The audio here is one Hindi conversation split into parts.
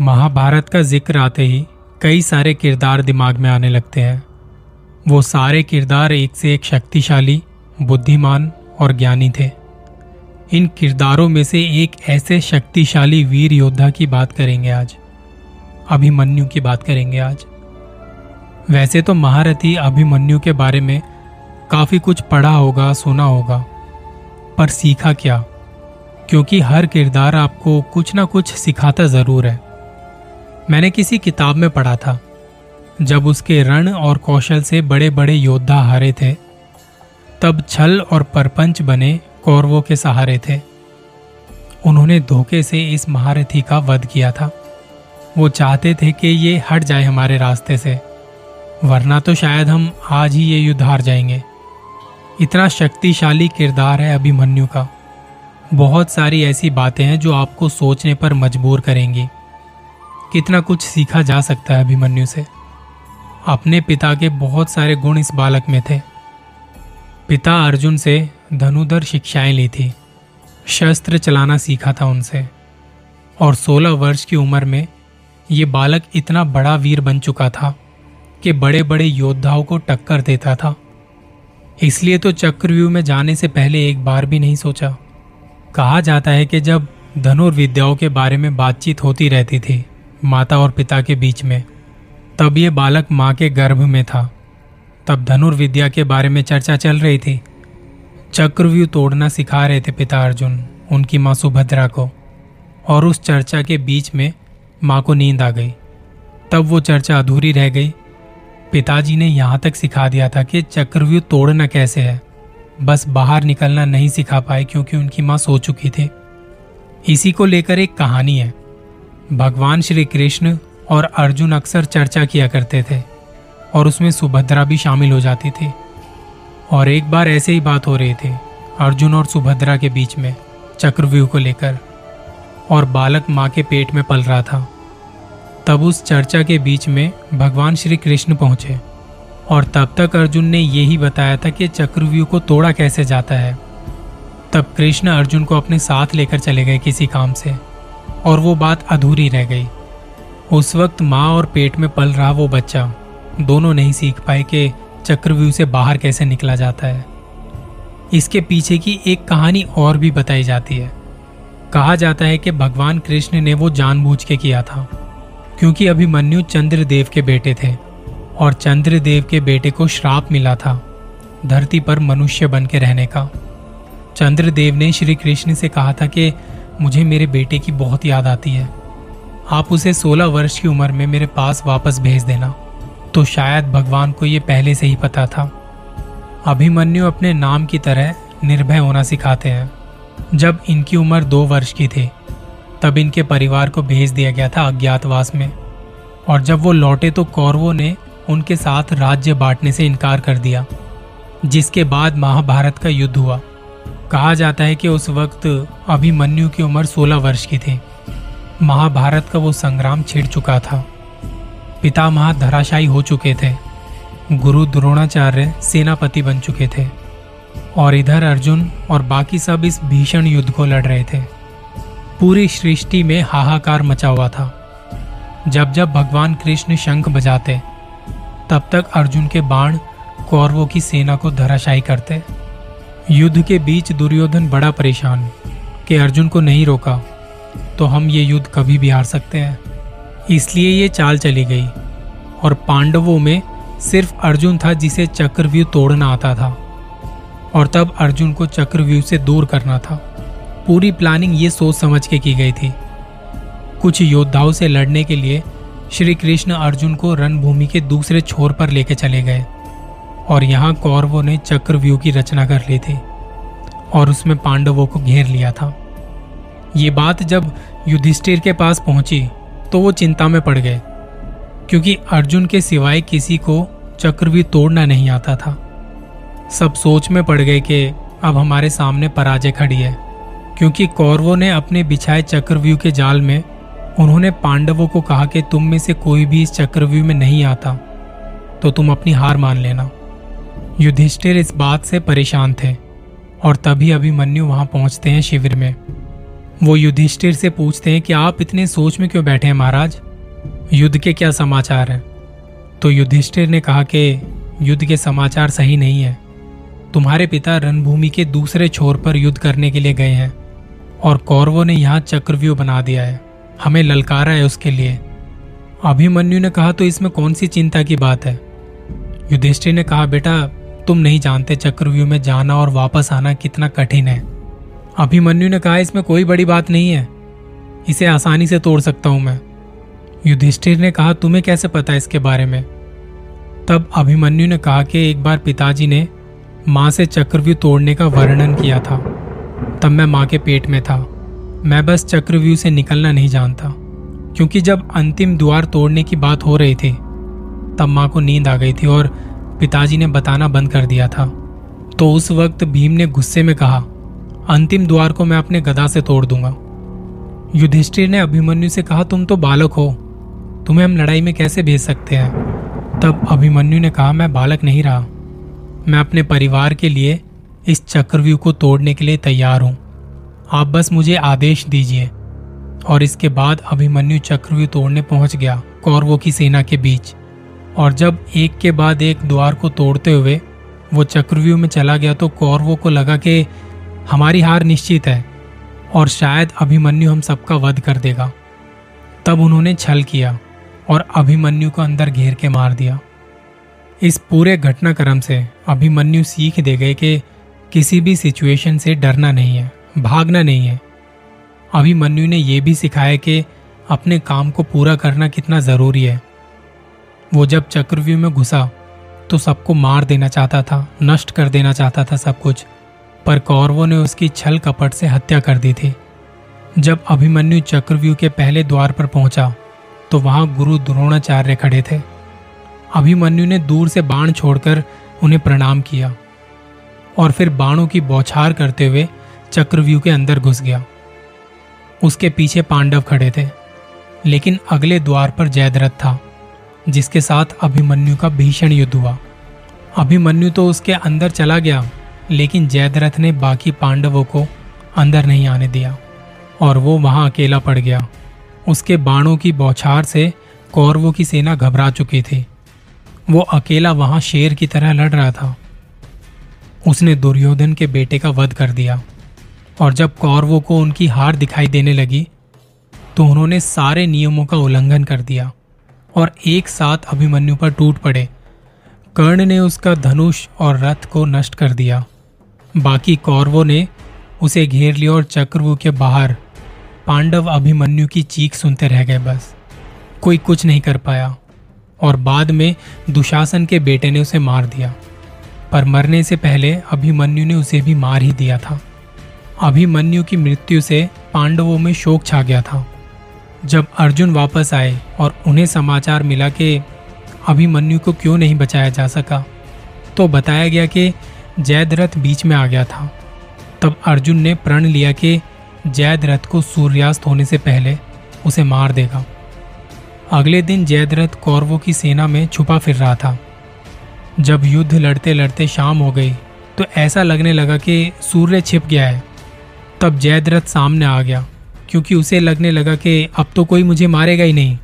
महाभारत का ज़िक्र आते ही कई सारे किरदार दिमाग में आने लगते हैं। वो सारे किरदार एक से एक शक्तिशाली, बुद्धिमान और ज्ञानी थे। इन किरदारों में से एक ऐसे शक्तिशाली वीर योद्धा की बात करेंगे आज। अभिमन्यु की बात करेंगे आज। वैसे तो महारथी अभिमन्यु के बारे में काफ़ी कुछ पढ़ा होगा, सुना होगा, पर सीखा क्या? क्योंकि हर किरदार आपको कुछ ना कुछ सिखाता ज़रूर है। मैंने किसी किताब में पढ़ा था, जब उसके रण और कौशल से बड़े बड़े योद्धा हारे थे, तब छल और परपंच बने कौरवों के सहारे थे। उन्होंने धोखे से इस महारथी का वध किया था। वो चाहते थे कि ये हट जाए हमारे रास्ते से, वरना तो शायद हम आज ही ये युद्ध हार जाएँगे। इतना शक्तिशाली किरदार है अभिमन्यु का। बहुत सारी ऐसी बातें हैं जो आपको सोचने पर मजबूर करेंगी। कितना कुछ सीखा जा सकता है अभिमन्यु से। अपने पिता के बहुत सारे गुण इस बालक में थे। पिता अर्जुन से धनुधर शिक्षाएँ ली थी शस्त्र चलाना सीखा था उनसे। और 16 वर्ष की उम्र में ये बालक इतना बड़ा वीर बन चुका था कि बड़े बड़े योद्धाओं को टक्कर देता था। इसलिए तो चक्रव्यूह में जाने से पहले एक बार भी नहीं सोचा। कहा जाता है कि जब धनुर्विद्याओं के बारे में बातचीत होती रहती थी माता और पिता के बीच में। तब ये बालक माँ के गर्भ में था। तब धनुर्विद्या के बारे में चर्चा चल रही थी। चक्रव्यूह तोड़ना सिखा रहे थे पिता अर्जुन, उनकी माँ सुभद्रा को। और उस चर्चा के बीच में माँ को नींद आ गई। तब वो चर्चा अधूरी रह गई। पिताजी ने यहाँ तक सिखा दिया था कि चक्रव्यूह तोड़ना कैसे है। बस बाहर निकलना नहीं सिखा पाए क्योंकि उनकी माँ सो चुकी थी। इसी को लेकर एक कहानी है। भगवान श्री कृष्ण और अर्जुन अक्सर चर्चा किया करते थे और उसमें सुभद्रा भी शामिल हो जाती थी। और एक बार ऐसे ही बात हो रही थी, अर्जुन और सुभद्रा के बीच में चक्रव्यूह को लेकर और बालक माँ के पेट में पल रहा था। तब उस चर्चा के बीच में भगवान श्री कृष्ण पहुँचे और तब तक अर्जुन ने यही बताया था कि चक्रव्यूह को तोड़ा कैसे जाता है। तब कृष्ण अर्जुन को अपने साथ लेकर चले गए किसी काम से। और वो बात अधूरी रह गई। उस वक्त माँ और पेट में पल रहा वो बच्चा। दोनों नहीं सीख पाए कि चक्रव्यूह से बाहर कैसे निकला जाता है। इसके पीछे की एक कहानी और भी बताई जाती है। कहा जाता है कि भगवान कृष्ण ने वो जानबूझ के किया था, क्योंकि अभिमन्यु चंद्रदेव के बेटे थे और चंद्रदेव के बेटे को श्राप मिला था धरती पर मनुष्य बन के रहने का। चंद्रदेव ने श्री कृष्ण से कहा था कि मुझे मेरे बेटे की बहुत याद आती है। आप उसे 16 वर्ष की उम्र में मेरे पास वापस भेज देना तो शायद भगवान को यह पहले से ही पता था। अभिमन्यु अपने नाम की तरह निर्भय होना सिखाते हैं। जब इनकी उम्र दो वर्ष की थी, तब इनके परिवार को भेज दिया गया था अज्ञातवास में, और जब वो लौटे तो कौरवों ने उनके साथ राज्य बांटने से इनकार कर दिया, जिसके बाद महाभारत का युद्ध हुआ। कहा जाता है कि उस वक्त अभिमन्यु की उम्र 16 वर्ष की थी। महाभारत का वो संग्राम छिड़ चुका था। पितामह धराशायी हो चुके थे। गुरु द्रोणाचार्य सेनापति बन चुके थे। और इधर अर्जुन और बाकी सब इस भीषण युद्ध को लड़ रहे थे। पूरी सृष्टि में हाहाकार मचा हुआ था। जब जब भगवान कृष्ण शंख बजाते, तब तक अर्जुन के बाण कौरवों की सेना को धराशायी करते। युद्ध के बीच दुर्योधन बड़ा परेशान कि अर्जुन को नहीं रोका तो हम ये युद्ध कभी भी हार सकते हैं। इसलिए ये चाल चली गई और पांडवों में सिर्फ़ अर्जुन था जिसे चक्रव्यूह तोड़ना आता था और तब अर्जुन को चक्रव्यूह से दूर करना था। पूरी प्लानिंग ये सोच समझ के की गई थी। कुछ योद्धाओं से लड़ने के लिए श्री कृष्ण अर्जुन को रणभूमि के दूसरे छोर पर लेके चले गए और यहाँ कौरवों ने चक्रव्यूह की रचना कर ली थी। और उसमें पांडवों को घेर लिया था। ये बात जब युधिष्ठिर के पास पहुँची तो वो चिंता में पड़ गए, क्योंकि अर्जुन के सिवाय किसी को चक्रव्यूह तोड़ना नहीं आता था। सब सोच में पड़ गए कि अब हमारे सामने पराजय खड़ी है, क्योंकि कौरवों ने अपने बिछाए चक्रव्यूह के जाल में उन्होंने पांडवों को कहा कि तुम में से कोई भी इस चक्रव्यूह में नहीं आता तो तुम अपनी हार मान लेना। युधिष्ठिर इस बात से परेशान थे। और तभी अभिमन्यु वहाँ पहुँचते हैं शिविर में। वो युधिष्ठिर से पूछते हैं कि आप इतने सोच में क्यों बैठे हैं महाराज? युद्ध के क्या समाचार हैं? तो युधिष्ठिर ने कहा कि युद्ध के समाचार सही नहीं है। तुम्हारे पिता रणभूमि के दूसरे छोर पर युद्ध करने के लिए गए हैं और कौरवों ने यहाँ चक्रव्यूह बना दिया है। हमें ललकारा है उसके लिए। अभिमन्यु ने कहा तो इसमें कौन सी चिंता की बात है? युधिष्ठिर ने कहा, बेटा तुम नहीं जानते चक्रव्यूह में जाना और वापस आना कितना कठिन है। अभिमन्यु ने कहा, इसमें कोई बड़ी बात नहीं है। इसे आसानी से तोड़ सकता हूँ मैं। युधिष्ठिर ने कहा, तुम्हें कैसे पता इसके बारे में? तब अभिमन्यु ने कहा कि एक बार पिताजी ने माँ से चक्रव्यूह तोड़ने का वर्णन किया था। तब मैं माँ के पेट में था। मैं बस चक्रव्यूह से निकलना नहीं जानता, क्योंकि जब अंतिम द्वार तोड़ने की बात हो रही थी, तब माँ को नींद आ गई थी और पिताजी ने बताना बंद कर दिया था। तो उस वक्त भीम ने गुस्से में कहा, अंतिम द्वार को मैं अपने गदा से तोड़ दूँगा। युधिष्ठिर ने अभिमन्यु से कहा, तुम तो बालक हो। तुम्हें हम लड़ाई में कैसे भेज सकते हैं? तब अभिमन्यु ने कहा, मैं बालक नहीं रहा। मैं अपने परिवार के लिए इस चक्रव्यूह को तोड़ने के लिए तैयार हूँ। आप बस मुझे आदेश दीजिए। और इसके बाद अभिमन्यु चक्रव्यूह तोड़ने पहुँच गया, कौरवों की सेना के बीच। और जब एक के बाद एक द्वार को तोड़ते हुए वो चक्रव्यूह में चला गया तो कौरवों को लगा कि हमारी हार निश्चित है और शायद अभिमन्यु हम सबका वध कर देगा। तब उन्होंने छल किया और अभिमन्यु को अंदर घेर के मार दिया। इस पूरे घटनाक्रम से अभिमन्यु सीख दे गए कि किसी भी सिचुएशन से डरना नहीं है, भागना नहीं है। अभिमन्यु ने यह भी सिखाया कि अपने काम को पूरा करना कितना ज़रूरी है। वो जब चक्रव्यूह में घुसा तो सबको मार देना चाहता था, नष्ट कर देना चाहता था सब कुछ। पर कौरवों ने उसकी छल कपट से हत्या कर दी थी। जब अभिमन्यु चक्रव्यूह के पहले द्वार पर पहुँचा तो वहाँ गुरु द्रोणाचार्य खड़े थे। अभिमन्यु ने दूर से बाण छोड़कर उन्हें प्रणाम किया और फिर बाणों की बौछार करते हुए चक्रव्यूह के अंदर घुस गया। उसके पीछे पांडव खड़े थे, लेकिन अगले द्वार पर जयद्रथ था। जिसके साथ अभिमन्यु का भीषण युद्ध हुआ। अभिमन्यु तो उसके अंदर चला गया, लेकिन जयद्रथ ने बाकी पांडवों को अंदर नहीं आने दिया और वो वहाँ अकेला पड़ गया। उसके बाणों की बौछार से कौरवों की सेना घबरा चुकी थी। वो अकेला वहाँ शेर की तरह लड़ रहा था। उसने दुर्योधन के बेटे का वध कर दिया और जब कौरवों को उनकी हार दिखाई देने लगी तो उन्होंने सारे नियमों का उल्लंघन कर दिया। और एक साथ अभिमन्यु पर टूट पड़े। कर्ण ने उसका धनुष और रथ को नष्ट कर दिया। बाकी कौरवों ने उसे घेर लिया और चक्रव्यूह के बाहर पांडव अभिमन्यु की चीख सुनते रह गए बस। कोई कुछ नहीं कर पाया और बाद में दुशासन के बेटे ने उसे मार दिया। पर मरने से पहले अभिमन्यु ने उसे भी मार ही दिया था। अभिमन्यु की मृत्यु से पांडवों में शोक छा गया था। जब अर्जुन वापस आए और उन्हें समाचार मिला कि अभिमन्यु को क्यों नहीं बचाया जा सका तो बताया गया कि जयद्रथ बीच में आ गया था। तब अर्जुन ने प्रण लिया कि जयद्रथ को सूर्यास्त होने से पहले उसे मार देगा। अगले दिन जयद्रथ कौरवों की सेना में छुपा फिर रहा था। जब युद्ध लड़ते लड़ते शाम हो गई तो ऐसा लगने लगा कि सूर्य छिप गया है। तब जयद्रथ सामने आ गया। क्योंकि उसे लगने लगा कि अब तो कोई मुझे मारेगा ही नहीं।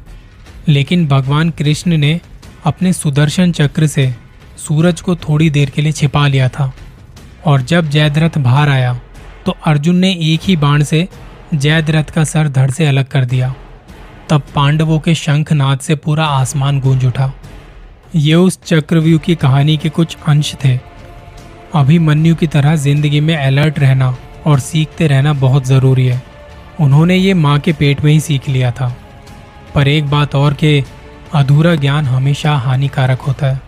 लेकिन भगवान कृष्ण ने अपने सुदर्शन चक्र से सूरज को थोड़ी देर के लिए छिपा लिया था। और जब जयद्रथ बाहर आया तो अर्जुन ने एक ही बाण से जयद्रथ का सर धड़ से अलग कर दिया। तब पांडवों के शंखनाद से पूरा आसमान गूंज उठा। ये उस चक्रव्यूह की कहानी के कुछ अंश थे। अभिमन्यु की तरह ज़िंदगी में अलर्ट रहना और सीखते रहना बहुत ज़रूरी है। उन्होंने ये माँ के पेट में ही सीख लिया था। पर एक बात और के अधूरा ज्ञान हमेशा हानिकारक होता है।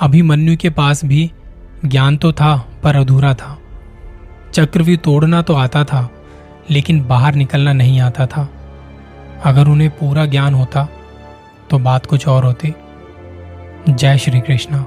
अभी अभिमन्यु के पास भी ज्ञान तो था, पर अधूरा था। चक्रव्यूह तोड़ना तो आता था, लेकिन बाहर निकलना नहीं आता था। अगर उन्हें पूरा ज्ञान होता तो बात कुछ और होती। जय श्री कृष्ण।